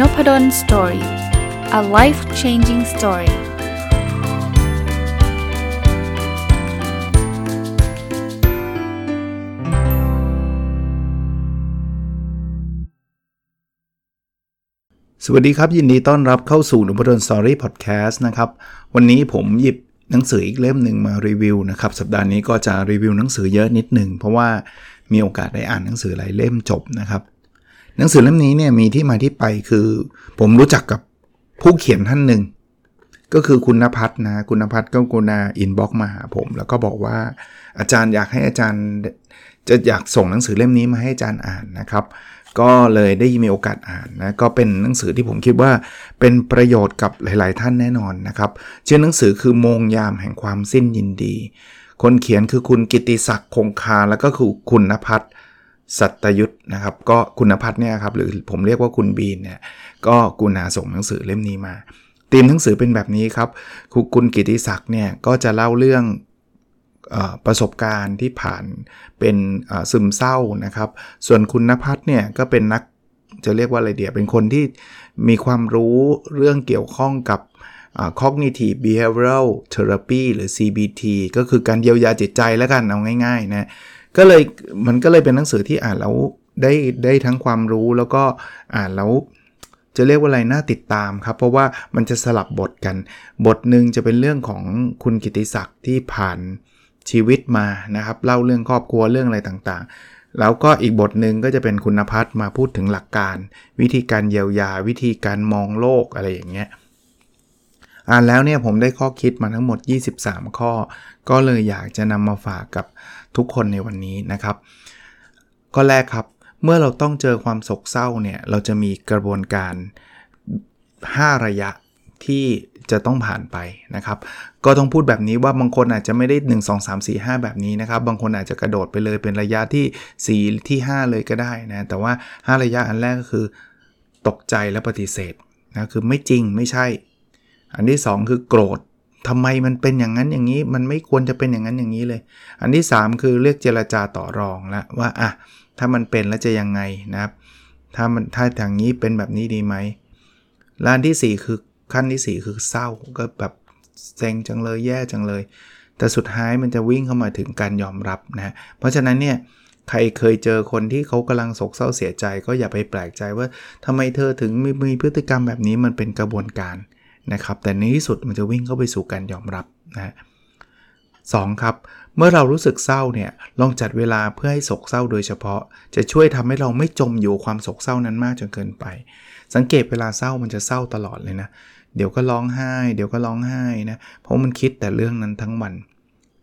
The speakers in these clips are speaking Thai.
Nopadol Story a life changing story สวัสดีครับ ยินดีต้อนรับเข้าสู่ Nopadol Story Podcast นะครับ วันนี้ผมหยิบหนังสืออีกเล่มหนึ่งมารีวิวนะครับ สัปดาห์นี้ก็จะรีวิวหนังสือเยอะนิดหนึ่งเพราะว่ามีโอกาสได้อ่านหนังสือหลายเล่มจบนะครับ หนังสือเล่มนี้เนี่ยมีที่มาที่ไปคือ ผมรู้จักกับผู้เขียนท่านหนึ่ง ก็คือคุณนภัทรนะ คุณนภัทรก็กุณาอินบ็อกมาหาผม แล้วก็บอกว่าอาจารย์อยากให้อาจารย์จะอยากส่งหนังสือเล่มนี้มาให้อาจารย์อ่านนะครับ ก็เลยได้มีโอกาสอ่านนะก็เป็นหนังสือที่ผมคิดว่าเป็นประโยชน์กับหลาย ๆ ท่านแน่นอนนะครับชื่อหนังสือคือโมงยามแห่งความสิ้นยินดี คนเขียนคือคุณกิติศักดิ์คงคาแล้วก็คือคุณนภัทร สัตยุทธนะครับ ก็คุณพัฒน์เนี่ยครับหรือผมเรียกว่าคุณบีนเนี่ยก็กุณาส่งหนังสือเล่มนี้มาตีมหนังสือเป็นแบบนี้ครับคุณกิติศักดิ์เนี่ยก็จะเล่าเรื่องอประสบการณ์ที่ผ่านเป็นซึมเศร้านะครับ ส่วนคุณนภัทรเนี่ยก็เป็นนักจะเรียกว่าอะไรเดียเป็นคนที่มีความรู้เรื่องเกี่ยวข้องกับ cognitive behavioral therapy หรือ CBT ก็คือการเยียวยาจิตใจแล้วกันเอาง่ายๆนะ ก็เลยมันก็เลยเป็นหนังสือที่อ่านแล้วได้ได้ทั้งความรู้แล้วก็อ่านแล้วจะเรียกว่าอะไรน่าติดตามครับ เพราะว่ามันจะสลับบทกัน บทหนึ่งจะเป็นเรื่องของคุณกิติศักดิ์ที่ผ่านชีวิตมานะครับ เล่าเรื่องครอบครัวเรื่องอะไรต่างๆ แล้วก็อีกบทหนึ่งก็จะเป็นคุณพัฒน์มาพูดถึงหลักการ วิธีการเยียวยา วิธีการมองโลกอะไรอย่างเงี้ยอ่านแล้วเนี่ยผมได้ข้อคิดมาทั้งหมด 23 ข้อ ก็เลยอยากจะนำมาฝากกับ ทุกคนในวันนี้นะครับ ก็แรกครับ เมื่อเราต้องเจอความโศกเศร้าเนี่ย เราจะมีกระบวนการ 5 ระยะที่จะต้องผ่านไปนะครับ ก็ต้องพูดแบบนี้ว่าบางคนอาจจะไม่ได้ 1 2 3 4 5 แบบนี้นะครับ บางคนอาจจะกระโดดไปเลยเป็นระยะที่ 4 ที่ 5 เลยก็ได้นะ แต่ว่า 5 ระยะอันแรกก็คือตกใจและปฏิเสธนะคือไม่จริงไม่ใช่ อันที่ 2 คือโกรธ ทำไมมันเป็นอย่างนั้นอย่างนี้ มันไม่ควรจะเป็นอย่างนั้นอย่างนี้เลย อันที่ 3 คือเรียกเจรจาต่อรองล้วว่าอะถ้ามันเป็นแล้วจะยังไงนะครับ ถ้ามันถ้าอย่างนี้เป็นแบบนี้ดีไหมล้านที่ 4 คือขั้นที่ 4 คือเศร้าก็แบบเซ็งจังเลยแย่จังเลย แต่สุดท้ายมันจะวิ่งเข้ามาถึงการยอมรับนะ เพราะฉะนั้นเนี่ยใครเคยเจอคนที่เขากำลังโศกเศร้าเสียใจ ก็อย่าไปแปลกใจว่าทำไมเธอถึงมีมีพฤติกรรมแบบนี้มันเป็นกระบวนการ นะครับแต่ในที่สุดมันจะวิ่งเข้าไปสู่การยอมรับนะสครับ เมื่อเรารู้สึกเศร้าเนี่ยลองจัดเวลาเพื่อให้โศกเศร้าโดยเฉพาะ จะช่วยทำให้เราไม่จมอยู่ความโศกเศร้านั้นมากจนเกินไป สังเกตเวลาเศร้ามันจะเศร้าตลอดเลยนะ เดี๋ยวก็ร้องไห้ เดี๋ยวก็ร้องไห้นะเพราะมันคิดแต่เรื่องนั้นทั้งวัน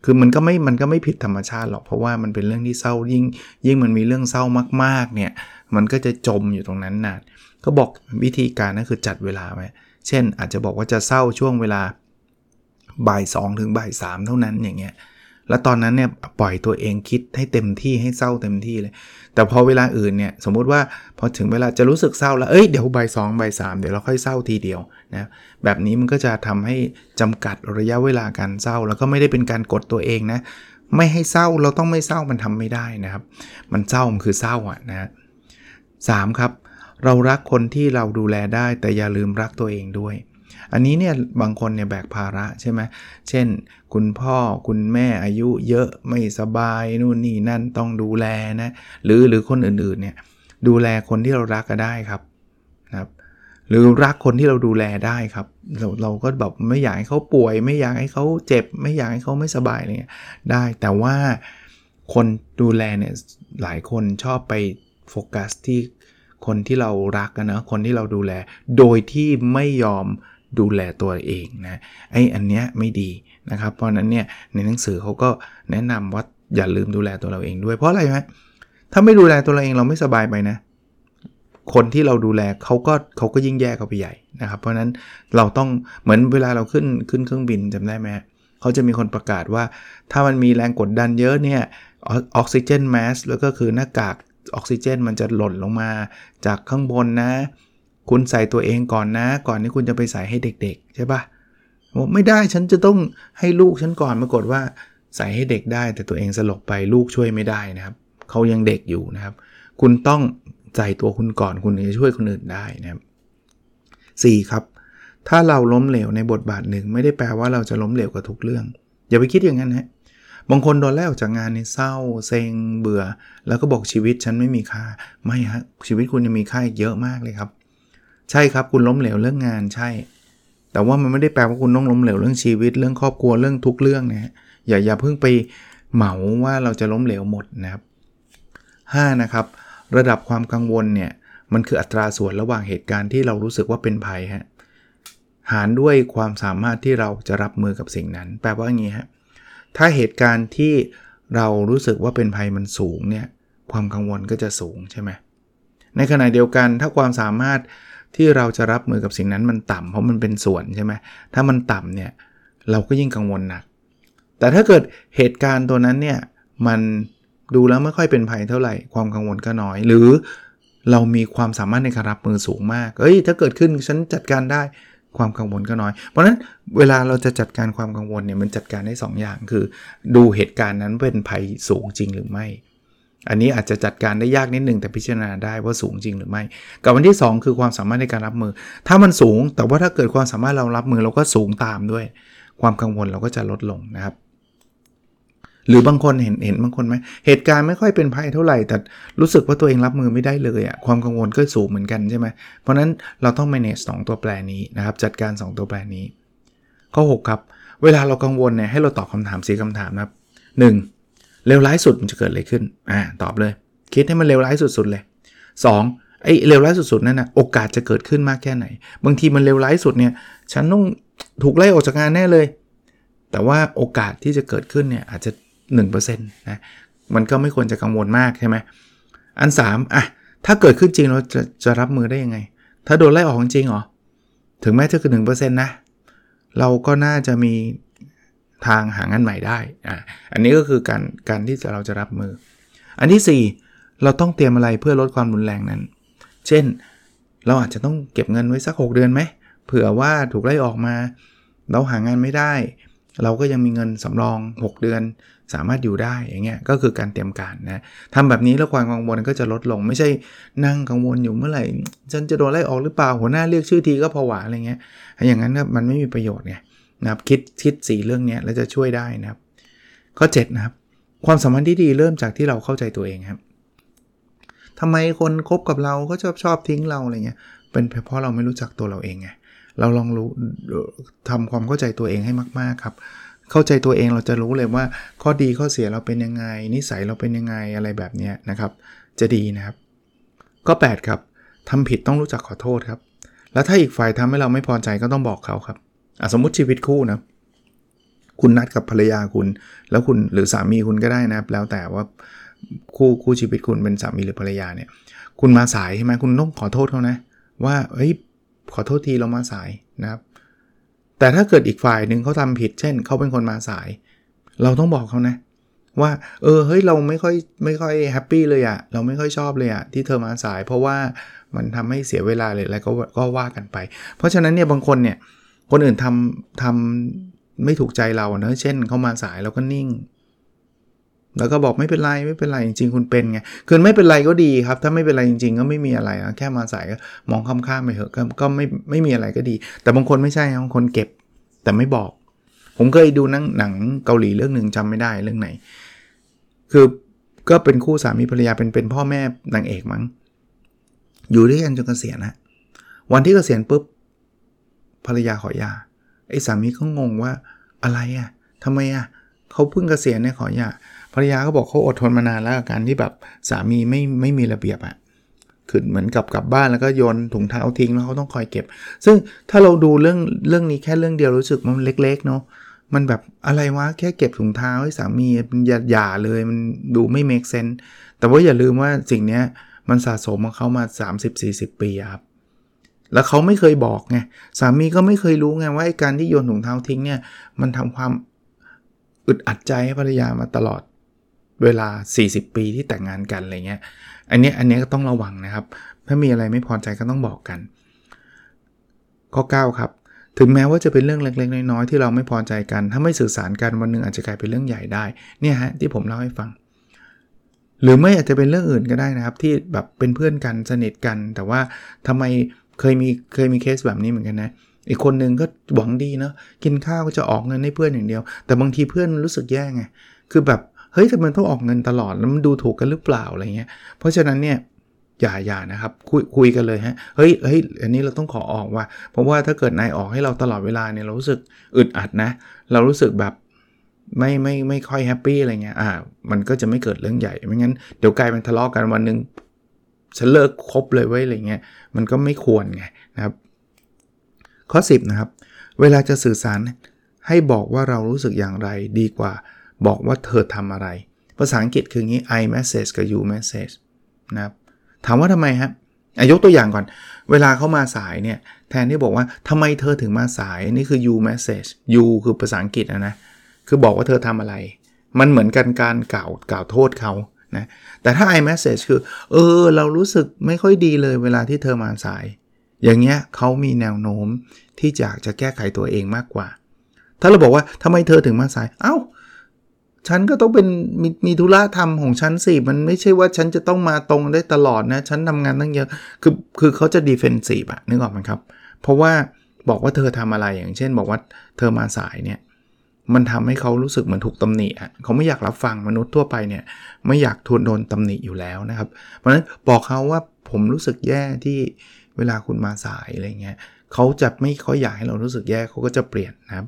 คือมันก็ไม่มันก็ไม่ผิดธรรมชาติหรอกเพราะว่ามันเป็นเรื่องที่เศร้ายิ่ง ยิ่งมันมีเรื่องเศร้ามากๆเนี่ยมันก็จะจมอยู่ตรงนั้นนานก็บอกวิธีการนั่นคือจัดเวลาไว้ เช่น อาจจะบอกว่าจะเศร้าช่วงเวลาบ่ายสองถึงบ่ายสามเท่านั้นอย่างเงี้ย แล้วตอนนั้นเนี่ยปล่อยตัวเองคิดให้เต็มที่ให้เศร้าเต็มที่เลย แต่พอเวลาอื่นเนี่ยสมมุติว่าพอถึงเวลาจะรู้สึกเศร้าแล้ว เอ้ยเดี๋ยวบ่ายสองบ่ายสามเดี๋ยวเราค่อยเศร้าทีเดียวนะแบบนี้มันก็จะทำให้จำกัดระยะเวลาการเศร้า แล้วก็ไม่ได้เป็นการกดตัวเองนะไม่ให้เศร้าเราต้องไม่เศร้ามันทำไม่ได้นะครับ มันเศร้ามันคือเศร้าอะนะสครับ เรารักคนที่เราดูแลได้ แต่อย่าลืมรักตัวเองด้วย อันนี้เนี่ยบางคนเนี่ยแบกภาระใช่ไหมเช่น คุณพ่อคุณแม่อายุเยอะไม่สบายนู่นนี่นั่นต้องดูแลนะหรือหรือคนอื่นๆเนี่ยดูแลคนที่เรารักก็ได้ครับนะครับหรือรักคนที่เราดูแลได้ครับ เราเราก็แบบไม่อยากให้เขาป่วย ไม่อยากให้เขาเจ็บ ไม่อยากให้เขาไม่สบายอะไรเงี้ยได้แต่ว่าคนดูแลเนี่ยหลายคนชอบไปโฟกัสที่ คนที่เรารักนะคนที่เราดูแล โดยที่ไม่ยอมดูแลตัวเองนะไอ้อันเนี้ยไม่ดีนะครับ เพราะนั้นเนี่ยในหนังสือเขาก็แนะนำว่าอย่าลืมดูแลตัวเราเองด้วยเพราะอะไรไหมถ้าไม่ดูแลตัวเราเองเราไม่สบายไปนะ คนที่เราดูแลเขาก็เขาก็ยิ่งแย่เขาไปใหญ่นะครับ เพราะนั้นเราต้องเหมือนเวลาเราขึ้นขึ้นเครื่องบินจำได้ไหมเขาจะมีคนประกาศว่า ถ้ามันมีแรงกดดันเยอะเนี่ยออกซิเจนแมสแล้วก็คือหน้ากาก ออกซิเจนมันจะหล่นลงมาจากข้างบนนะ คุณใส่ตัวเองก่อนนะ ก่อนที่คุณจะไปใส่ให้เด็ก ๆ ใช่ปะบอกไม่ได้ฉันจะต้องให้ลูกฉันก่อนปรากฏว่าใส่ให้เด็กได้ แต่ตัวเองสลบไปลูกช่วยไม่ได้นะครับเขายังเด็กอยู่นะครับ คุณต้องใส่ตัวคุณก่อนคุณจะช่วยคนอื่นได้นะครับ 4 ครับ ถ้าเราล้มเหลวในบทบาทหนึ่งไม่ได้แปลว่าเราจะล้มเหลวกับทุกเรื่อง อย่าไปคิดอย่างนั้นฮะ บางคนโดนไล่ออกจากงานนี่เศร้าเซ็งเบื่อ แล้วก็บอกชีวิตฉันไม่มีค่าไม่ฮะชีวิตคุณยังมีค่าอีกเยอะมากเลยครับ ใช่ครับคุณล้มเหลวเรื่องงานใช่ แต่ว่ามันไม่ได้แปลว่าคุณต้องล้มเหลวเรื่องชีวิต เรื่องครอบครัวเรื่องทุกเรื่องนะฮะอย่าอย่าเพิ่งไปเหมาว่าเราจะล้มเหลวหมดนะครับ5นะครับระดับความกังวลเนี่ยมันคืออัตราส่วนระหว่างเหตุการณ์ที่เรารู้สึกว่าเป็นภัยฮะหารด้วยความสามารถที่เราจะรับมือกับสิ่งนั้น แปลว่าอย่างนี้ฮะ ถ้าเหตุการณ์ที่เรารู้สึกว่าเป็นภัยมันสูงเนี่ยความกังวลก็จะสูงใช่ไหมในขณะเดียวกันถ้าความสามารถที่เราจะรับมือกับสิ่งนั้นมันต่ำเพราะมันเป็นส่วนใช่ไหมถ้ามันต่ำเนี่ยเราก็ยิ่งกังวลหนัก แต่ถ้าเกิดเหตุการณ์ตัวนั้นเนี่ยมันดูแล้วไม่ค่อยเป็นภัยเท่าไหร่ความกังวลก็น้อย หรือเรามีความสามารถในการรับมือสูงมาก เอ้ย ถ้าเกิดขึ้นฉันจัดการได้ ความกังวลก็น้อย เพราะฉะนั้นเวลาเราจะจัดการความกังวลเนี่ยมันจัดการได้2ออย่างคือ ดูเหตุการณ์นั้นเป็นภัยสูงจริงหรือไม่ อันนี้อาจจะจัดการได้ยากนิดนึงแต่พิจารณาได้ว่าสูงจริงหรือไม่ กับวันที่ 2 คือความสามารถในการรับมือ ถ้ามันสูงแต่ว่าถ้าเกิดความสามารถเรารับมือเราก็สูงตามด้วย ความกังวลเราก็จะลดลงนะครับ หรือบางคนเห็นเห็นบางคนไหมเหตุการณ์ไม่ค่อยเป็นภัยเท่าไหร่ แต่รู้สึกว่าตัวเองรับมือไม่ได้เลยอะความกังวลก็สูงเหมือนกันใช่ไหมเพราะนั้นเราต้อง manage 2ตัวแปรนี้นะครับจัดการ 2 ตัวแปรนี้ ข้อ 6 ครับ เวลาเรากังวลเนี่ยให้เราตอบคำถามสีคำถามนะครับหนึ่งเลวร้ายสุดมันจะเกิดอะไรขึ้นอ่าตอบเลย คิดให้มันเลวร้ายสุดๆเลย 2. ไอ้เลวร้ายสุดๆนั่นนะโอกาสจะเกิดขึ้นมากแค่ไหน บางทีมันเลวร้ายสุดเนี่ยฉันต้องถูกไล่ออกจากงานแน่เลย แต่ว่าโอกาสที่จะเกิดขึ้นเนี่ยอาจจะ 1%นะมันก็ไม่ควรจะกังวลมากใช่ไหมอัน 3 อะ ถ้าเกิดขึ้นจริงเราจะจะรับมือได้ยังไง ถ้าโดนไล่ออกจริงเหรอ ถึงแม้จะคือ1%นะ เราก็น่าจะมีทางหางานใหม่ได้ อะอันนี้ก็คือการการที่เราจะรับมือ อันที่ 4 เราต้องเตรียมอะไรเพื่อลดความรุนแรงนั้น เช่น เราอาจจะต้องเก็บเงินไว้สัก 6 เดือนไหม เผื่อว่าถูกไล่ออกมา เราหางานไม่ได้ เราก็ยังมีเงินสำรอง 6 เดือน สามารถอยู่ได้อย่างเงี้ยก็คือการเตรียมการนะทำแบบนี้แล้วความกังวลก็จะลดลง ไม่ใช่นั่งกังวลอยู่เมื่อไหร่ฉันจะโดนไล่ออกหรือเปล่าหัวหน้าเรียกชื่อทีก็ผวาอะไรเงี้ยอย่างนั้นมันไม่มีประโยชน์ไงนะครับคิดคิดสีเรื่องนี้แล้วจะช่วยได้นะครับ ข้อ 7 นะครับ ความสัมพันธ์ที่ดีเริ่มจากที่เราเข้าใจตัวเองครับทำไมคนคบกับเราก็ชอบชอบทิ้งเราอะไรเงี้ยเป็นเพราะเราไม่รู้จักตัวเราเองไงเราลองรู้ทำความเข้าใจตัวเองให้มาก ๆ ครับ เข้าใจตัวเองเราจะรู้เลยว่า ข้อดีข้อเสียเราเป็นยังไง นิสัยเราเป็นยังไงอะไรแบบนี้นะครับ จะดีนะครับข้อ8ครับทำผิดต้องรู้จักขอโทษครับ แล้วถ้าอีกฝ่ายทำให้เราไม่พอใจก็ต้องบอกเขาครับสมมติชีวิตคู่นะคุณนัดกับภรรยาคุณ แล้วคุณหรือสามีคุณก็ได้นะครับ แล้วแต่ว่าคู่คู่ชีวิตคุณเป็นสามีหรือภรรยาเนี่ย คุณมาสายใช่ไหมคุณต้องขอโทษเขานะ ว่าเฮ้ยขอโทษทีเรามาสายนะครับ แต่ถ้าเกิดอีกฝ่ายหนึ่งเขาทำผิด เช่นเขาเป็นคนมาสาย เราต้องบอกเขานะ ว่า เออเฮ้ยเราไม่ค่อยไม่ค่อยแฮปปี้เลยอะเราไม่ค่อยชอบเลยอะที่เธอมาสาย เพราะว่ามันทำให้เสียเวลาเลยอะไรก็ก็ว่ากันไป เพราะฉะนั้นเนี่ยบางคนเนี่ยคนอื่นทำทำไม่ถูกใจเราเนอะเช่นเขามาสายเราก็นิ่ง แล้วก็บอกไม่เป็นไรไม่เป็นไรจริงๆคุณเป็นไงคือไม่เป็นไรก็ดีครับ ถ้าไม่เป็นไรจริง ๆ ก็ไม่มีอะไรแค่มาใส่ก็มองข้ามๆไปเถอะก็ไม่ไม่มีอะไรก็ดี แต่บางคนไม่ใช่บางคนเก็บ แต่ไม่บอก ผมเคยดูหนังหนังเกาหลีเรื่องหนึ่งจำไม่ได้เรื่องไหน คือก็เป็นคู่สามีภรรยาเป็นเป็นพ่อแม่นางเอกมั้งอยู่ด้วยกันจนเกษียณนะวันที่เกษียณปุ๊บภรรยาขอหย่าไอ้สามีก็งงว่าอะไรอะ่ะทำไมอะ่ะเขาเพิ่งเกษียณเนี่ยขอหย่า ภรรยาก็บอกเขาอดทนมานานแล้วกับการที่แบบสามีไม่ไม่มีระเบียบอะ่ะคือเหมือนกับกลับบ้านแล้วก็โยนถุงเท้าทิ้งแล้วเขาต้องคอยเก็บ ซึ่งถ้าเราดูเรื่องเรื่องนี้แค่เรื่องเดียวรู้สึกมันเล็ก ๆ เนาะมันแบบอะไรวะแค่เก็บถุงเท้าให้สามีอย่าหย่าเลยมันดูไม่เมคเซนแต่ว่าอย่าลืมว่าสิ่งนี้มันสะสมมาเขามา 30-40 ปีครับแล้วเขาไม่เคยบอกไงสามีก็ไม่เคยรู้ไงว่าการที่โยนถุงเท้าทิ้งเนี่ยมันทำความอึดอัดใจให้ภรรยามาตลอด เวลา 40 ปีที่แต่งงานกันอะไรเงี้ย อันนี้อันนี้ก็ต้องระวังนะครับ ถ้ามีอะไรไม่พอใจก็ต้องบอกกัน ข้อ 9 ครับ ถึงแม้ว่าจะเป็นเรื่องเล็กๆ น้อยๆที่เราไม่พอใจกัน ถ้าไม่สื่อสารกันวันหนึ่งอาจจะกลายเป็นเรื่องใหญ่ได้เนี่ยฮะที่ผมเล่าให้ฟัง หรือไม่อาจจะเป็นเรื่องอื่นก็ได้นะครับ ที่แบบเป็นเพื่อนกันสนิทกัน แต่ว่าทำไมเคยมีเคยมีเคสแบบนี้เหมือนกันนะอีกคนนึงก็หวังดีเนาะกินข้าวก็จะออกเงินให้เพื่อนอย่างเดียว แต่บางทีเพื่อนรู้สึกแย่ไงคือแบบ เฮ้ยทำไมต้องออกเงินตลอดแล้วมันดูถูกกันหรือเปล่าอะไรเงี้ยเพราะฉะนั้นเนี่ยอย่าอย่านะครับคุยคุยกันเลยฮะเฮ้ยเฮ้ยอันนี้เราต้องขอออกว่าเพราะว่าถ้าเกิดนายออกให้เราตลอดเวลาเนี่ยเรารู้สึกอึดอัดนะ เรารู้สึกแบบไม่ไม่ไม่ค่อยแฮปปี้อะไรเงี้ยอ่ามันก็จะไม่เกิดเรื่องใหญ่ไม่งั้นเดี๋ยวกลายเป็นทะเลาะกันวันหนึ่งฉันเลิกคบเลยไว้อะไรเงี้ยมันก็ไม่ควรไงนะครับข้อ 10 นะครับ เวลาจะสื่อสารให้บอกว่าเรารู้สึกอย่างไรดีกว่า บอกว่าเธอทำอะไร ภาษาอังกฤษคืองี้ I message กับ you message นะครับถามว่าทำไมครับยกตัวอย่างก่อน เวลาเขามาสายเนี่ย แทนที่บอกว่าทำไมเธอถึงมาสาย นี่คือ you message you คือภาษาอังกฤษนะนะ คือบอกว่าเธอทำอะไร มันเหมือนกันการกล่าวกล่าวโทษเขานะแต่ถ้า I message คือ เออ เรารู้สึกไม่ค่อยดีเลยเวลาที่เธอมาสาย อย่างเงี้ยเขามีแนวโน้มที่อยากจะแก้ไขตัวเองมากกว่า ถ้าเราบอกว่าทำไมเธอถึงมาสาย เอา้า ฉันก็ต้องเป็นมมีธุระทำของฉันสิมันไม่ใช่ว่าฉันจะต้องมาตรงได้ตลอดนะ ฉันทำงานตั้งเยอะคือคือเขาจะดีเฟนซีฟอะนึกออกไหมครับ เพราะว่าบอกว่าเธอทำอะไรอย่างเช่น บอกว่าเธอมาสายเนี่ยมันทำให้เขารู้สึกเหมือนถูกตำหนิอะเขาไม่อยากรับฟังมนุษย์ทั่วไปเนี่ยไม่อยากทวนโดนตำหนิอยู่แล้วนะครับ เพราะฉะนั้นบอกเขาว่าผมรู้สึกแย่ที่เวลาคุณมาสายอะไรเงี้ยเขาจะไม่ค่อยอยากให้เรารู้สึกแย่เขาก็จะเปลี่ยนนะครับ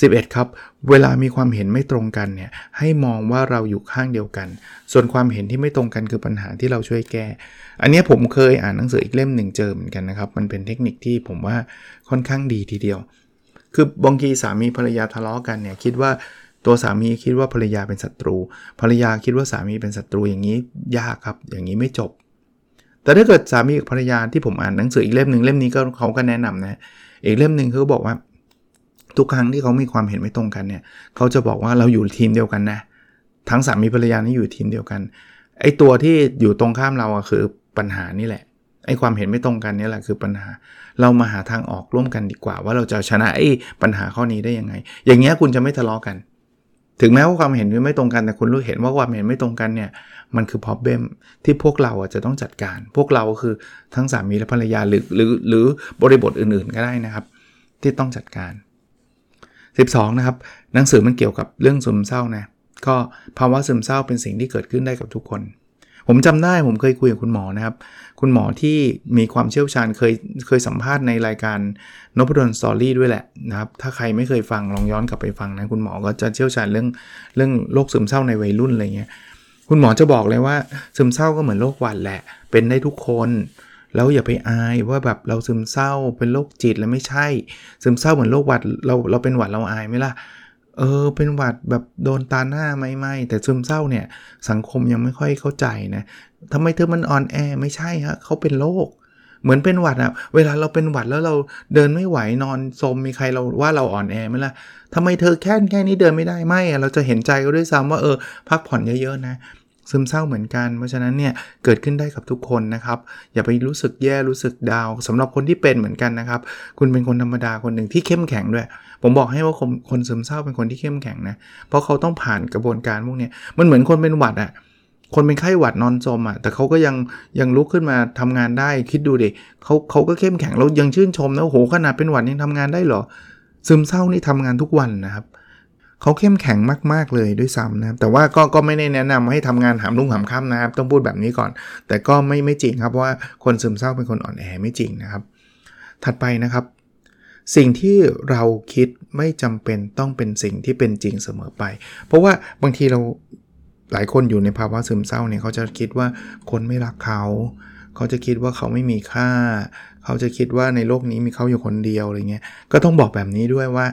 11 ครับ เวลามีความเห็นไม่ตรงกันเนี่ยให้มองว่าเราอยู่ข้างเดียวกัน ส่วนความเห็นที่ไม่ตรงกันคือปัญหาที่เราช่วยแก้ อันนี้ผมเคยอ่านหนังสืออีกเล่มหนึ่งเจอเหมือนกันนะครับ มันเป็นเทคนิคที่ผมว่าค่อนข้างดีทีเดียว คือบางทีสามีภรรยาทะเลาะกันเนี่ยคิดว่าตัวสามีคิดว่าภรรยาเป็นศัตรู ภรรยาคิดว่าสามีเป็นศัตรูอย่างนี้ยากครับ อย่างนี้ไม่จบ แต่ถ้าเกิดสามีกับภรรยาที่ผมอ่านหนังสืออีกเล่มหนึ่งเล่มนี้ก็เขาก็แนะนำนะอีกเล่มหนึ่งเขาบอกว่า ทุกครั้งที่เขามีความเห็นไม่ตรงกันเนี่ยเขาจะบอกว่าเราอยู่ทีมเดียวกันนะ ทั้งสามีภรรยานี่อยู่ทีมเดียวกันไอ้ตัวที่อยู่ตรงข้ามเราอะคือปัญหานี่แหละไอ้ความเห็นไม่ตรงกันนี่แหละคือปัญหา เรามาหาทางออกร่วมกันดีกว่า ว่าเราจะชนะไอ้ปัญหาข้อนี้ได้ยังไง อย่างเงี้ยคุณจะไม่ทะเลาะกัน ถึงแม้ว่าความเห็นไม่ตรงกันแต่คุณรู้เห็นว่าความเห็นไม่ตรงกันเนี่ยมันคือ problem ที่พวกเราจะต้องจัดการ พวกเราคือทั้งสามีและภรรยาหรือหรือหรือบริบทอื่นๆก็ได้นะครับ ที่ต้องจัดการ 12 นะครับ หนังสือมันเกี่ยวกับเรื่องซึมเศร้านะก็ภาวะซึมเศร้าเป็นสิ่งที่เกิดขึ้นได้กับทุกคน ผมจำได้ผมเคยคุยกับคุณหมอนะครับ คุณหมอที่มีความเชี่ยวชาญเคยเคยสัมภาษณ์ในรายการนพดลสตอรี่ด้วยแหละนะครับ ถ้าใครไม่เคยฟังลองย้อนกลับไปฟังนะคุณหมอก็จะเชี่ยวชาญเรื่องเรื่องโรคซึมเศร้าในวัยรุ่นอะไรเงี้ยคุณหมอจะบอกเลยว่าซึมเศร้าก็เหมือนโรคหวัดแหละ เป็นได้ทุกคน แล้วอย่าไปอายว่าแบบเราซึมเศร้าเป็นโรคจิตแล้วไม่ใช่ ซึมเศร้าเหมือนโรคหวัดเราเราเป็นหวัดเราอายไหมล่ะเออเป็นหวัดแบบโดนตาหน้าไม่ไม่แต่ซึมเศร้าเนี่ยสังคมยังไม่ค่อยเข้าใจนะทำไมเธอมันอ่อนแอไม่ใช่ฮะเขาเป็นโรคเหมือนเป็นหวัดอะเวลาเราเป็นหวัดแล้วเราเดินไม่ไหวนอนสมมีใครเราว่าเราอ่อนแอไหมล่ะทำไมเธอแค่แค่นี้เดินไม่ได้ไม่เราจะเห็นใจก็ด้วยซ้ำว่าเออพักผ่อนเยอะๆนะ ซึมเศร้าเหมือนกัน เพราะฉะนั้นเนี่ยเกิดขึ้นได้กับทุกคนนะครับ อย่าไปรู้สึกแย่รู้สึกดาวสำหรับคนที่เป็นเหมือนกันนะครับ คุณเป็นคนธรรมดาคนหนึ่งที่เข้มแข็งด้วย ผมบอกให้ว่าคนคนซึมเศร้าเป็นคนที่เข้มแข็งนะ เพราะเขาต้องผ่านกระบวนการพวกนี้มันเหมือนคนเป็นหวัดอะคนเป็นไข้หวัดนอนจมอะแต่เขาก็ยังยังลุกขึ้นมาทำงานได้คิดดูดิเขาเขาก็เข้มแข็งเรายังชื่นชมนะโอ้โหขนาดเป็นหวัดยังทำงานได้เหรอ ซึมเศร้านี่ทำงานทุกวันนะครับเขาเข้มแข็งมาก ๆ เลยด้วยซ้ำนะครับ แต่ว่าก็ก็ไม่ได้แนะนำให้ทำงานหามรุ่งหามค่ำนะครับ ต้องพูดแบบนี้ก่อน แต่ก็ไม่ไม่จริงครับว่าคนซึมเศร้าเป็นคนอ่อนแอไม่จริงนะครับ ถัดไปนะครับ สิ่งที่เราคิดไม่จำเป็นต้องเป็นสิ่งที่เป็นจริงเสมอไป เพราะว่าบางทีเราหลายคนอยู่ในภาวะซึมเศร้าเนี่ยเขาจะคิดว่าคนไม่รักเขาเขาจะคิดว่าเขาไม่มีค่า เขาจะคิดว่าในโลกนี้มีเขาอยู่คนเดียวอะไรเงี้ย ก็ต้องบอกแบบนี้ด้วยว่า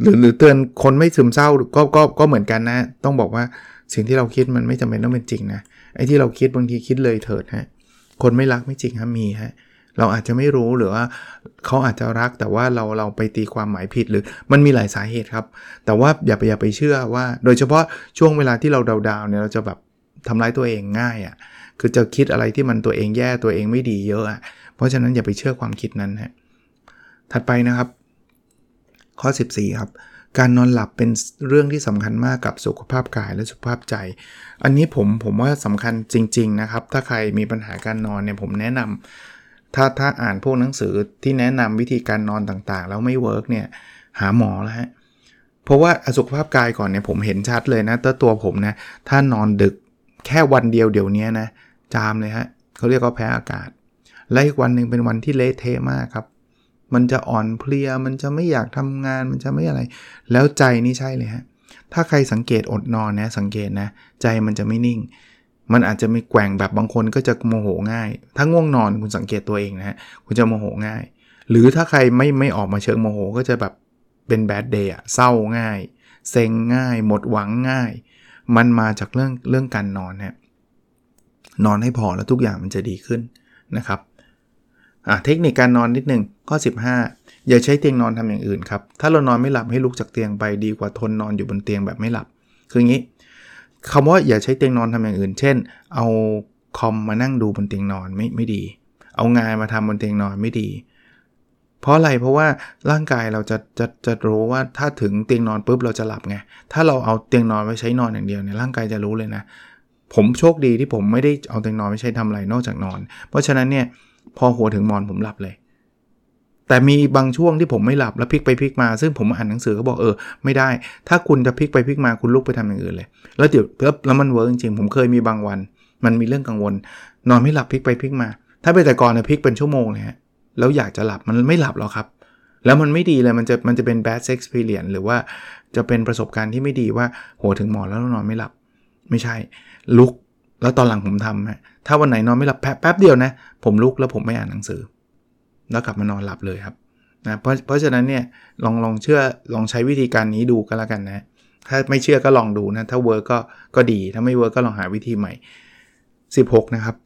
หรือหรือเตือนคนไม่ซึมเศร้าก็ก็ก็เหมือนกันนะ ต้องบอกว่าสิ่งที่เราคิดมันไม่จำเป็นต้องเป็นจริงนะไอ้ที่เราคิดบางทีคิดเลยเถิดฮะคนไม่รักไม่จริงฮะมีฮะเราอาจจะไม่รู้หรือว่าเขาอาจจะรักแต่ว่าเราเราไปตีความหมายผิดหรือมันมีหลายสาเหตุครับ แต่ว่าอย่าไปอย่าไปเชื่อว่า โดยเฉพาะช่วงเวลาที่เราดาวๆเนี่ยเราจะแบบทำร้ายตัวเองง่ายอะ่ะคือจะคิดอะไรที่มันตัวเองแย่ตัวเองไม่ดีเยอะอะ่ะเพราะฉะนั้นอย่าไปเชื่อความคิดนั้นฮะถัดไปนะครับ ข้อ 14 ครับ การนอนหลับเป็นเรื่องที่สำคัญมากกับสุขภาพกายและสุขภาพใจ อันนี้ผมผมว่าสำคัญจริง ๆ นะครับ ถ้าใครมีปัญหาการนอนเนี่ยผมแนะนำถ้าถ้าอ่านพวกหนังสือที่แนะนำวิธีการนอนต่างๆ แล้วไม่ work เนี่ยหาหมอแล้วฮะเพราะว่าสุขภาพกายก่อนเนี่ยผมเห็นชัดเลยนะตัวตัวผมนะถ้านอนดึกแค่วันเดียวเดี๋ยวนี้นะจามเลยฮะเขาเรียกว่าแพ้อากาศ และอีกวันหนึ่งเป็นวันที่เละเทะมากครับ มันจะอ่อนเพลีย มันจะไม่อยากทำงาน มันจะไม่อะไร แล้วใจนี่ใช่เลยฮะ ถ้าใครสังเกตอดนอนนะสังเกตนะ ใจมันจะไม่นิ่ง มันอาจจะมีแกว่งแบบบางคนก็จะโมโหง่าย ถ้าง่วงนอนคุณสังเกตตัวเองนะฮะ คุณจะโมโหง่าย หรือถ้าใครไม่ไม่ออกมาเชิงโมโหก็จะแบบเป็นแบดเดย์อะเศร้าง่าย เซ็งง่าย หมดหวังง่าย มันมาจากเรื่องเรื่องการนอนเนี่ยนอนให้พอแล้วทุกอย่างมันจะดีขึ้นนะครับ เทคนิคการนอนนิดนึงข้อ 15 อย่าใช้เตียงนอนทำอย่างอื่นครับ ถ้าเรานอนไม่หลับให้ลุกจากเตียงไปดีกว่าทนนอนอยู่บนเตียงแบบไม่หลับ คืออย่างนี้คำว่าอย่าใช้เตียงนอนทำอย่างอื่น เช่น เอาคอมมานั่งดูบนเตียงนอนไม่ไม่ดี เอางานมาทำบนเตียงนอนไม่ดี เพราะอะไรเพราะว่าร่างกายเราจะจะจะรู้ว่าถ้าถึงเตียงนอนปุ๊บเราจะหลับไงถ้าเราเอาเตียงนอนไว้ใช้นอนอย่างเดียวเนี่ยร่างกายจะรู้เลยนะผมโชคดีที่ผมไม่ได้เอาเตียงนอนไว้ใช้ทำอะไรนอกจากนอน เพราะฉะนั้นเนี่ย พอหัวถึงหมอนผมหลับเลย แต่มีบางช่วงที่ผมไม่หลับแล้วพลิกไปพลิกมา ซึ่งผมอ่านหนังสือเขาบอกเออไม่ได้ ถ้าคุณจะพลิกไปพลิกมาคุณลุกไปทำอย่างอื่นเลย แล้วเดี๋ยวแล้วมัน work จริงๆผมเคยมีบางวัน มันมีเรื่องกังวล นอนไม่หลับพลิกไปพลิกมา ถ้าเป็นแต่ก่อนเนี่ยพลิกเป็นชั่วโมงเลยฮะแล้วอยากจะหลับมันไม่หลับหรอกครับ แล้วมันไม่ดีเลยมันจะมันจะเป็น bad experience หรือว่าจะเป็นประสบการณ์ที่ไม่ดีว่าหัวถึงหมอนแล้วนอนไม่หลับ ไม่ใช่ลุก แล้วตอนหลังผมทำฮะถ้าวันไหนนอนไม่หลับแป๊บเดียวนะ ผมลุกแล้วผมไปอ่านหนังสือ แล้วกลับมานอนหลับเลยครับนะเพราะเพราะฉะนั้นเนี่ยลองลองเชื่อลองใช้วิธีการนี้ดูก็แล้วกันนะ ถ้าไม่เชื่อก็ลองดูนะ ถ้า work ก็ก็ดี ถ้าไม่ work ก็ลองหาวิธีใหม่ 16 นะครับ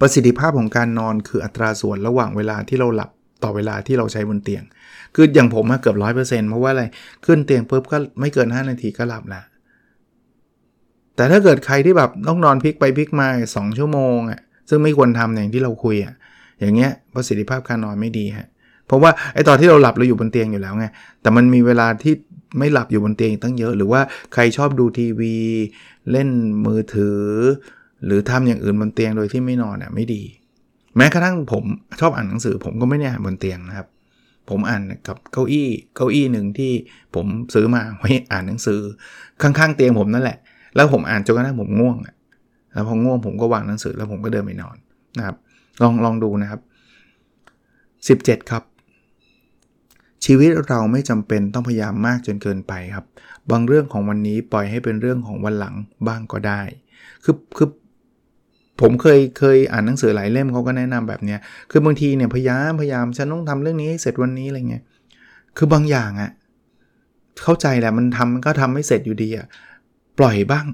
ประสิทธิภาพของการนอนคืออัตราส่วนระหว่างเวลาที่เราหลับต่อเวลาที่เราใช้บนเตียง คืออย่างผมเกือบร้อยเปอร์เซ็นต์เพราะว่าอะไร ขึ้นเตียงปุ๊บก็ไม่เกิน 5 นาทีก็หลับแล้ว แต่ถ้าเกิดใครที่แบบต้องนอนพลิกไปพลิกมาสองชั่วโมงอะซึ่งไม่ควรทำอย่างที่เราคุยอะอย่างเงี้ยประสิทธิภาพการนอนไม่ดีฮะเพราะว่าไอ้ตอนที่เราหลับเราอยู่บนเตียงอยู่แล้วไงแต่มันมีเวลาที่ไม่หลับอยู่บนเตียงตั้งเยอะ หรือว่าใครชอบดูทีวี เล่นมือถือ หรือทำอย่างอื่นบนเตียงโดยที่ไม่นอนอะไม่ดี แม้กระทั่งผมชอบอ่านหนังสือ ผมก็ไม่ได้อ่านบนเตียงนะครับ ผมอ่านกับเก้าอี้เก้าอี้หนึ่งที่ผมซื้อมาไว้อ่านหนังสือข้างๆ เตียงผมนั่นแหละ แล้วผมอ่านจนกระทั่งผมง่วงแล้วพอง่วงผมก็วางหนังสือแล้วผมก็เดินไปนอนนะครับลองลองดูนะครับ 17 ครับ ชีวิตเราไม่จำเป็นต้องพยายามมากจนเกินไปครับ บางเรื่องของวันนี้ปล่อยให้เป็นเรื่องของวันหลังบ้างก็ได้คือคือผมเคยเคยอ่านหนังสือหลายเล่มเขาก็แนะนำแบบเนี้ยคือบางทีเนี่ยพยายามพยายามฉันต้องทำเรื่องนี้เสร็จวันนี้อะไรเงี้ยคือบางอย่างอะเข้าใจแหละมันทำมันก็ทำไม่เสร็จอยู่ดีอะ ปล่อยบ้าง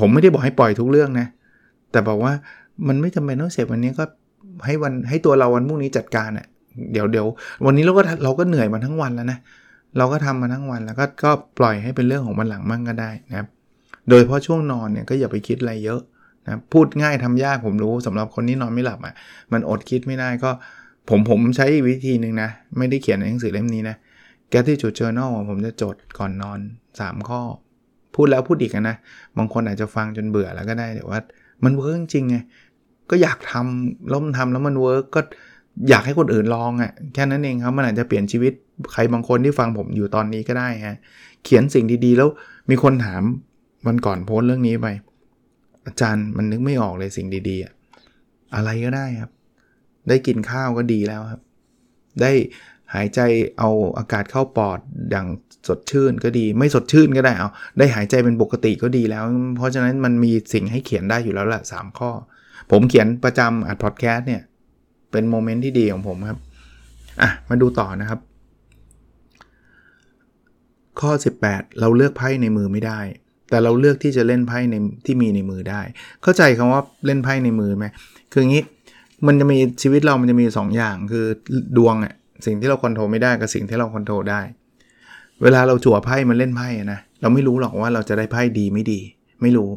ผมไม่ได้บอกให้ปล่อยทุกเรื่องนะ แต่บอกว่ามันไม่จำเป็นต้องเสร็จวันนี้ก็ให้วันให้ตัวเราวันพรุ่งนี้จัดการอะ่ะเดี๋ยวเดี๋ยววันนี้เราก็เราก็เหนื่อยมาทั้งวันแล้วนะเราก็ทำมาทั้งวันแล้วก็ก็ปล่อยให้เป็นเรื่องของวันหลังมั่งก็ได้นะครับ โดยเพราะช่วงนอนเนี่ยก็อย่าไปคิดอะไรเยอะนะพูดง่ายทำยากผมรู้สำหรับคนที่นอนไม่หลับอะ่ะมันอดคิดไม่ได้ก็ผมผมใช้วิธีหนึ่งนะ ไม่ได้เขียนในหนังสือเล่มนี้นะแกที่จุดเจอแนลผมจะจดก่อนนอน 3 ข้อ พูดแล้วพูดอีกนะ บางคนอาจจะฟังจนเบื่อแล้วก็ได้แต่ว่า มันเวิร์กจริงไง ก็อยากทำลองทำแล้วมัน work ก็อยากให้คนอื่นลองอะ่ะแค่นั้นเองครับ มันอาจจะเปลี่ยนชีวิตใครบางคนที่ฟังผมอยู่ตอนนี้ก็ได้ฮะ เขียนสิ่งดีๆ แล้วมีคนถามวันก่อนโพสต์เรื่องนี้ไป อาจารย์มันนึกไม่ออกเลยสิ่งดีๆ อะอะไรก็ได้ครับ ได้กินข้าวก็ดีแล้วครับ ได้ หายใจเอาอากาศเข้าปอดอย่างสดชื่นก็ดี ไม่สดชื่นก็ได้เอาได้หายใจเป็นปกติก็ดีแล้ว เพราะฉะนั้นมันมีสิ่งให้เขียนได้อยู่แล้วแหละสามข้อ ผมเขียนประจำอัดพอดแคสต์เนี่ย เป็น moment ที่ดีของผมครับ อะ มาดูต่อนะครับ ข้อ 18 เราเลือกไพ่ในมือไม่ได้ แต่เราเลือกที่จะเล่นไพ่ในที่มีในมือได้ เข้าใจคำว่าเล่นไพ่ในมือไหมคืออย่างนี้มันจะมีชีวิตเรามันจะมี2อย่างคือดวงอะ สิ่งที่เรา control ไม่ได้กับสิ่งที่เรา control ได้ เวลาเราจั่วไพ่มันเล่นไพ่นะเราไม่รู้หรอกว่าเราจะได้ไพ่ดีไม่ดี ไม่รู้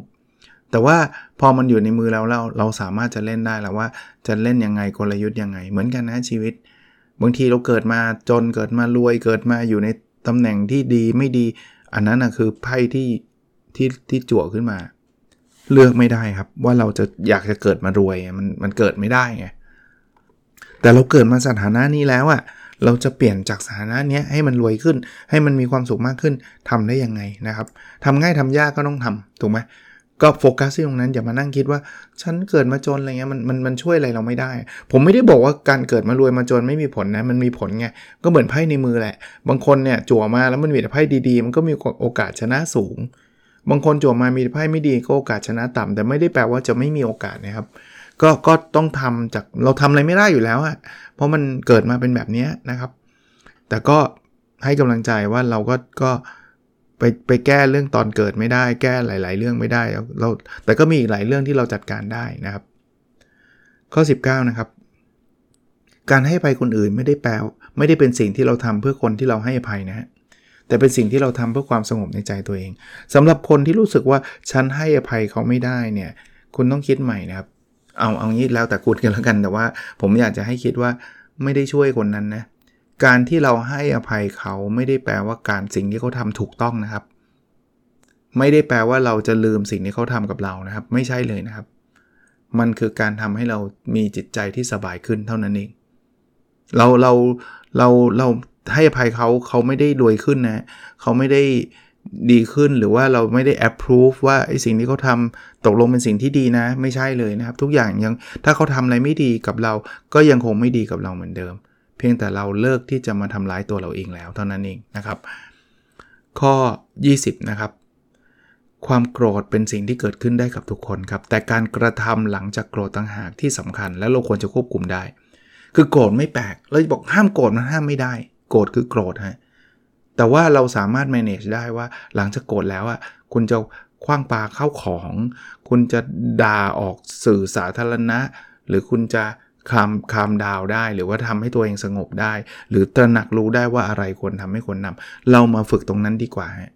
แต่ว่าพอมันอยู่ในมือเราเราเราสามารถจะเล่นได้แล้วว่าจะเล่นยังไงกลยุทธ์ยังไง เหมือนกันนะชีวิต บางทีเราเกิดมาจนเกิดมารวยเกิดมาอยู่ในตำแหน่งที่ดีไม่ดี อันนั้นนะคือไพ่ที่ที่ที่จั่วขึ้นมา เลือกไม่ได้ครับว่าเราจะอยากจะเกิดมารวยมันมันเกิดไม่ได้ไง แต่เราเกิดมาสถานะนี้แล้วอะเราจะเปลี่ยนจากสถานะนี้ให้มันรวยขึ้น ให้มันมีความสุขมากขึ้นทำได้ยังไงนะครับทำง่ายทำยากก็ต้องทำถูกไหมก็โฟกัสที่ตรงนั้นอย่ามานั่งคิดว่า ฉันเกิดมาจนอะไรเงี้ยมันมันมันช่วยอะไรเราไม่ได้ ผมไม่ได้บอกว่าการเกิดมารวยมาจนไม่มีผลนะมันมีผลไงก็เหมือนไพ่ในมือแหละ บางคนเนี่ยจั่วมาแล้วมันมีแต่ไพ่ดีๆ มันก็มีโอกาสชนะสูง บางคนจั่วมามีไพ่ไม่ดีก็โอกาสชนะต่ำแต่ไม่ได้แปลว่าจะไม่มีโอกาสนะครับ ก็ก็ต้องทำจากเราทำอะไรไม่ได้อยู่แล้วอะเพราะมันเกิดมาเป็นแบบนี้นะครับ แต่ก็ให้กำลังใจว่าเราก็ก็ไปไปแก้เรื่องตอนเกิดไม่ได้ แก้หลาย ๆ เรื่องไม่ได้เราแต่ก็มีอีกหลายเรื่องที่เราจัดการได้นะครับ ข้อ 19 นะครับ การให้อภัยคนอื่นไม่ได้แปลไม่ได้เป็นสิ่งที่เราทำเพื่อคนที่เราให้อภัยนะฮะแต่เป็นสิ่งที่เราทำเพื่อความสงบในใจตัวเองสำหรับคนที่รู้สึกว่าฉันให้อภัยเขาไม่ได้เนี่ย คุณต้องคิดใหม่นะครับ เอาเอางี้แล้วแต่คุณกันแล้วกันแต่ว่า ผมอยากจะให้คิดว่าไม่ได้ช่วยคนนั้นนะการที่เราให้อภัยเขาไม่ได้แปลว่าการสิ่งที่เขาทาถูกต้องนะครับ ไม่ได้แปลว่าเราจะลืมสิ่งที่เขาทำกับเรานะครับ ไม่ใช่เลยนะครับ มันคือการทำให้เรามีจิตใจที่สบายขึ้นเท่านั้นเองเราเราเราเราให้อภัยเขาเขาไม่ได้รวยขึ้นนะ เขาไม่ได้ ดีขึ้นหรือว่าเราไม่ได้ approve ว่าไอ้สิ่งที่เขาทำตกลงเป็นสิ่งที่ดีนะ ไม่ใช่เลยนะครับ ทุกอย่างยังถ้าเขาทำอะไรไม่ดีกับเราก็ยังคงไม่ดีกับเราเหมือนเดิม เพียงแต่เราเลิกที่จะมาทำร้ายตัวเราเองแล้วเท่านั้นเองนะครับ ข้อ 20 นะครับ ความโกรธเป็นสิ่งที่เกิดขึ้นได้กับทุกคนครับ แต่การกระทำหลังจากโกรธต่างหากที่สำคัญ และเราควรจะควบคุมได้ คือโกรธไม่แปลกเราบอกห้ามโกรธมันห้ามไม่ได้ โกรธคือโกรธฮะ แต่ว่าเราสามารถ manage ได้ว่าหลังจากโกรธแล้วอะคุณจะคว้างปลาเข้าของ คุณจะด่าออกสื่อสาธารณะ หรือคุณจะคามคามดาวได้ หรือว่าทำให้ตัวเองสงบได้ หรือตระหนักรู้ได้ว่าอะไรควรทำให้คนนำเรามาฝึกตรงนั้นดีกว่าฮะ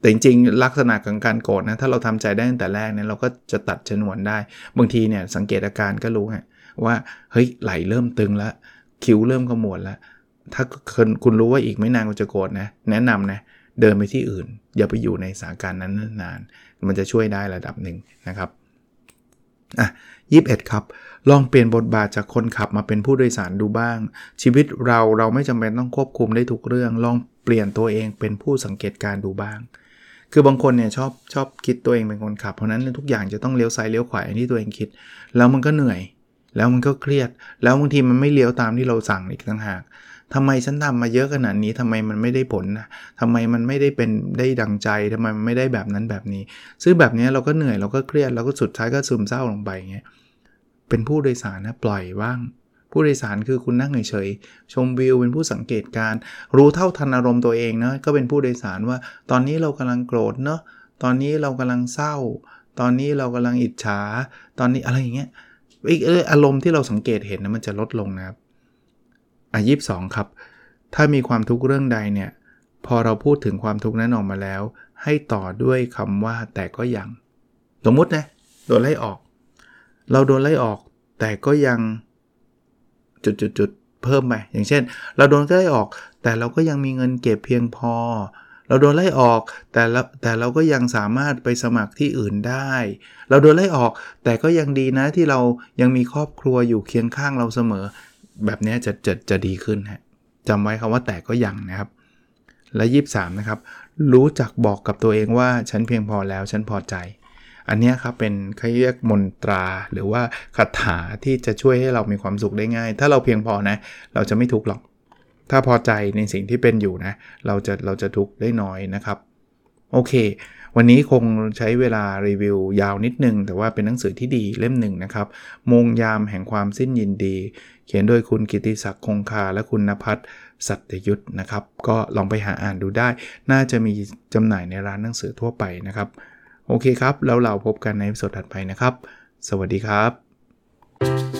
แต่จริงๆลักษณะของการโกรธนะถ้าเราทำใจได้ตั้งแต่แรกเนี่ยเราก็จะตัดชนวนได้ บางทีเนี่ยสังเกตอาการก็รู้ฮะว่าเฮ้ยไหลเริ่มตึงแล้วคิ้วเริ่มขมวดแล้ว ถ้าคุณรู้ว่าอีกไม่นานคุณจะโกรธนะ แนะนำนะ เดินไปที่อื่น อย่าไปอยู่ในสถานการณ์นั้นนาน มันจะช่วยได้ระดับหนึ่งนะครับ อะยีครับ ลองเปลี่ยนบทบาทจากคนขับมาเป็นผู้โดยสารดูบ้าง ชีวิตเราเราไม่จำเป็นต้องควบคุมได้ทุกเรื่อง ลองเปลี่ยนตัวเองเป็นผู้สังเกตการดูบ้าง คือบางคนเนี่ยชอบชอบคิดตัวเองเป็นคนขับ เพราะนั้นทุกอย่างจะต้องเลี้ยวซ้ายเลี้ยวขวาอย่างที่ตัวเองคิด แล้วมันก็เหนื่อย แล้วมันก็เครียด แล้วบางทีมันไม่เลี้ยวตามที่เราสั่งอีกต่างหาก ทำไมฉันทำมาเยอะขนาดนี้ทำไมมันไม่ได้ผลนะทำไมมันไม่ได้เป็นได้ดังใจทำไมมันไม่ได้แบบนั้นแบบนี้ ซึ่งแบบนี้เราก็เหนื่อยเราก็เครียดเราก็สุดท้ายก็ซึมเศร้าลงไปเงี้ยเป็นผู้โดยสารนะปล่อยว่าง ผู้โดยสารคือคุณนั่งเฉยๆชมวิวเป็นผู้สังเกตการ รู้เท่าทันอารมณ์ตัวเองนะก็เป็นผู้โดยสารว่า ตอนนี้เรากำลังโกรธเนาะตอนนี้เรากำลังเศร้า ตอนนี้เรากำลังอิจฉา ตอนนี้อะไรอย่างเงี้ยอีกอารมณ์ที่เราสังเกตเห็นนะมันจะลดลงนะครับ อะยีบสองครับ ถ้ามีความทุกข์เรื่องใดเนี่ย พอเราพูดถึงความทุกข์นั้นออกมาแล้ว ให้ต่อด้วยคำว่าแต่ก็ยัง สมมตินะโดนไล่ออก เราโดนไล่ออก แต่ก็ยังจุดๆเพิ่มไปอย่างเช่น เราโดนไล่ออก แต่เราก็ยังมีเงินเก็บเพียงพอ เราโดนไล่ออกแต่เราแต่เราก็ยังสามารถไปสมัครที่อื่นได้ เราโดนไล่ออกแต่ก็ยังดีนะที่เรายังมีครอบครัวอยู่เคียงข้างเราเสมอ แบบนี้จะจะจะดีขึ้นฮะจำไว้คำว่าแต่ก็ยังนะครับ และยีบสามนะครับ รู้จักบอกกับตัวเองว่าฉันเพียงพอแล้วฉันพอใจ อันนี้ครับเป็นเขาเรียกมนตราหรือว่าคาถาที่จะช่วยให้เรามีความสุขได้ง่าย ถ้าเราเพียงพอนะ เราจะไม่ทุกข์หรอก ถ้าพอใจในสิ่งที่เป็นอยู่นะ เราจะเราจะทุกข์ได้น้อยนะครับ โอเค วันนี้คงใช้เวลารีวิวยาวนิดนึง แต่ว่าเป็นหนังสือที่ดีเล่มหนึ่งนะครับมงยามแห่งความสิ้นยินดี เขียนโดยคุณกิติศักดิ์คงคาและคุณนภัทรสัตยุทธนะครับ ก็ลองไปหาอ่านดูได้ น่าจะมีจำหน่ายในร้านหนังสือทั่วไปนะครับ โอเคครับ แล้วเราพบกันในสดถัดไปนะครับ สวัสดีครับ